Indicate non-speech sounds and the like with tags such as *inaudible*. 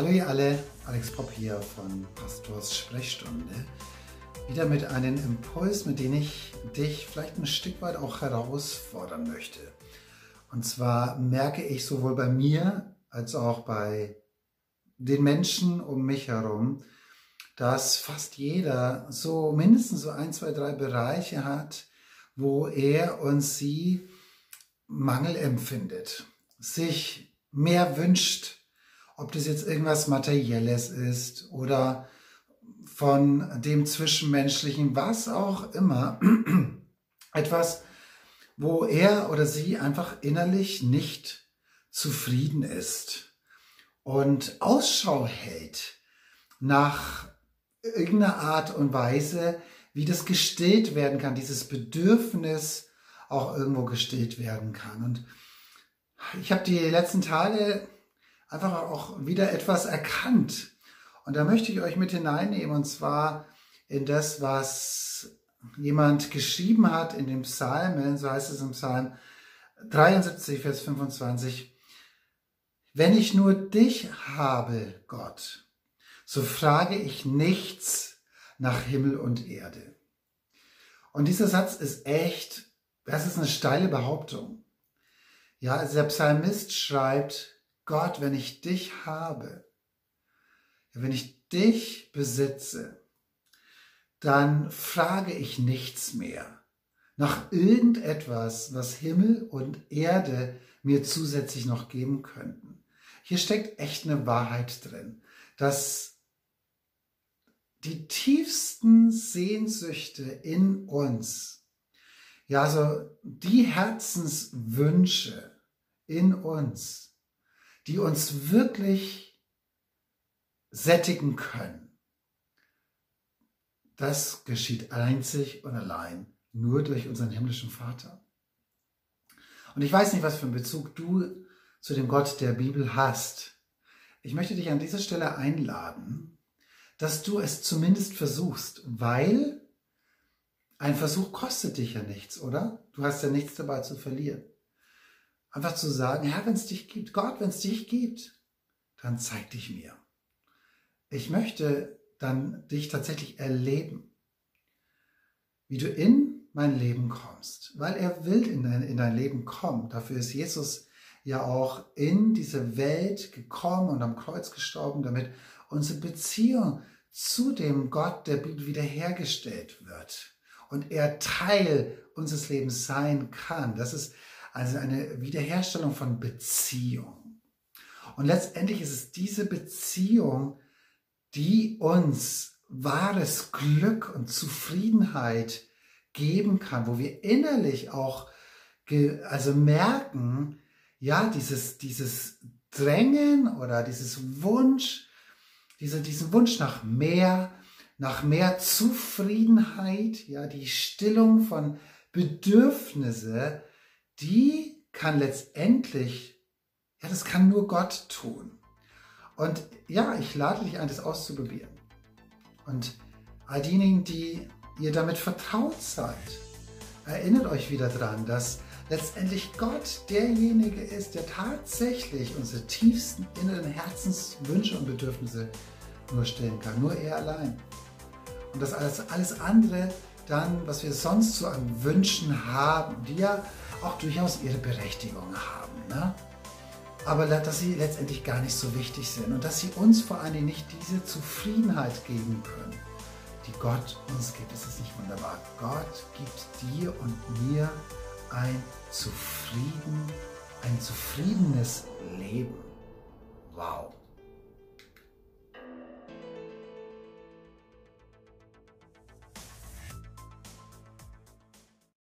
Hallo ihr alle, Alex Popp hier von Pastors Sprechstunde. Wieder mit einem Impuls, mit dem ich dich vielleicht ein Stück weit auch herausfordern möchte. Und zwar merke ich sowohl bei mir als auch bei den Menschen um mich herum, dass fast jeder so mindestens so ein, zwei, drei Bereiche hat, wo er und sie Mangel empfindet, sich mehr wünscht, ob das jetzt irgendwas Materielles ist oder von dem Zwischenmenschlichen, was auch immer, *clears throat* etwas, wo er oder sie einfach innerlich nicht zufrieden ist und Ausschau hält nach irgendeiner Art und Weise, wie das gestillt werden kann, dieses Bedürfnis auch irgendwo gestillt werden kann. Und ich habe die letzten Tage einfach auch wieder etwas erkannt. Und da möchte ich euch mit hineinnehmen, und zwar in das, was jemand geschrieben hat in dem Psalmen, so heißt es im Psalm 73, Vers 25. Wenn ich nur dich habe, Gott, so frage ich nichts nach Himmel und Erde. Und dieser Satz ist echt, das ist eine steile Behauptung. Ja, also der Psalmist schreibt, Gott, wenn ich dich habe, wenn ich dich besitze, dann frage ich nichts mehr nach irgendetwas, was Himmel und Erde mir zusätzlich noch geben könnten. Hier steckt echt eine Wahrheit drin, dass die tiefsten Sehnsüchte in uns, ja, also die Herzenswünsche in uns, die uns wirklich sättigen können. Das geschieht einzig und allein nur durch unseren himmlischen Vater. Und ich weiß nicht, was für einen Bezug du zu dem Gott der Bibel hast. Ich möchte dich an dieser Stelle einladen, dass du es zumindest versuchst, weil ein Versuch kostet dich ja nichts, oder? Du hast ja nichts dabei zu verlieren. Einfach zu sagen, Herr, wenn es dich gibt, Gott, wenn es dich gibt, dann zeig dich mir. Ich möchte dann dich tatsächlich erleben, wie du in mein Leben kommst, weil er will in dein, in dein Leben kommen. Dafür ist Jesus ja auch in diese Welt gekommen und am Kreuz gestorben, damit unsere Beziehung zu dem Gott der Bibel wiederhergestellt wird und er Teil unseres Lebens sein kann. Das ist also eine Wiederherstellung von Beziehung. Und letztendlich ist es diese Beziehung, die uns wahres Glück und Zufriedenheit geben kann, wo wir innerlich auch also merken, ja, dieses, dieses Drängen oder dieses Wunsch, diese, diesen Wunsch nach mehr, nach mehr Zufriedenheit, ja, die Stillung von Bedürfnisse, die kann letztendlich, ja, das kann nur Gott tun. Und ja, ich lade dich ein, das auszuprobieren. Und all diejenigen, die ihr damit vertraut seid, erinnert euch wieder dran, dass letztendlich Gott derjenige ist, der tatsächlich unsere tiefsten inneren Herzenswünsche und Bedürfnisse nur stellen kann. Nur er allein. Und dass alles, alles andere dann, was wir sonst so an Wünschen haben, die ja auch durchaus ihre Berechtigung haben. Ne? Aber dass sie letztendlich gar nicht so wichtig sind und dass sie uns vor allem nicht diese Zufriedenheit geben können, die Gott uns gibt. Ist das nicht wunderbar? Gott gibt dir und mir ein zufrieden, ein zufriedenes Leben. Wow.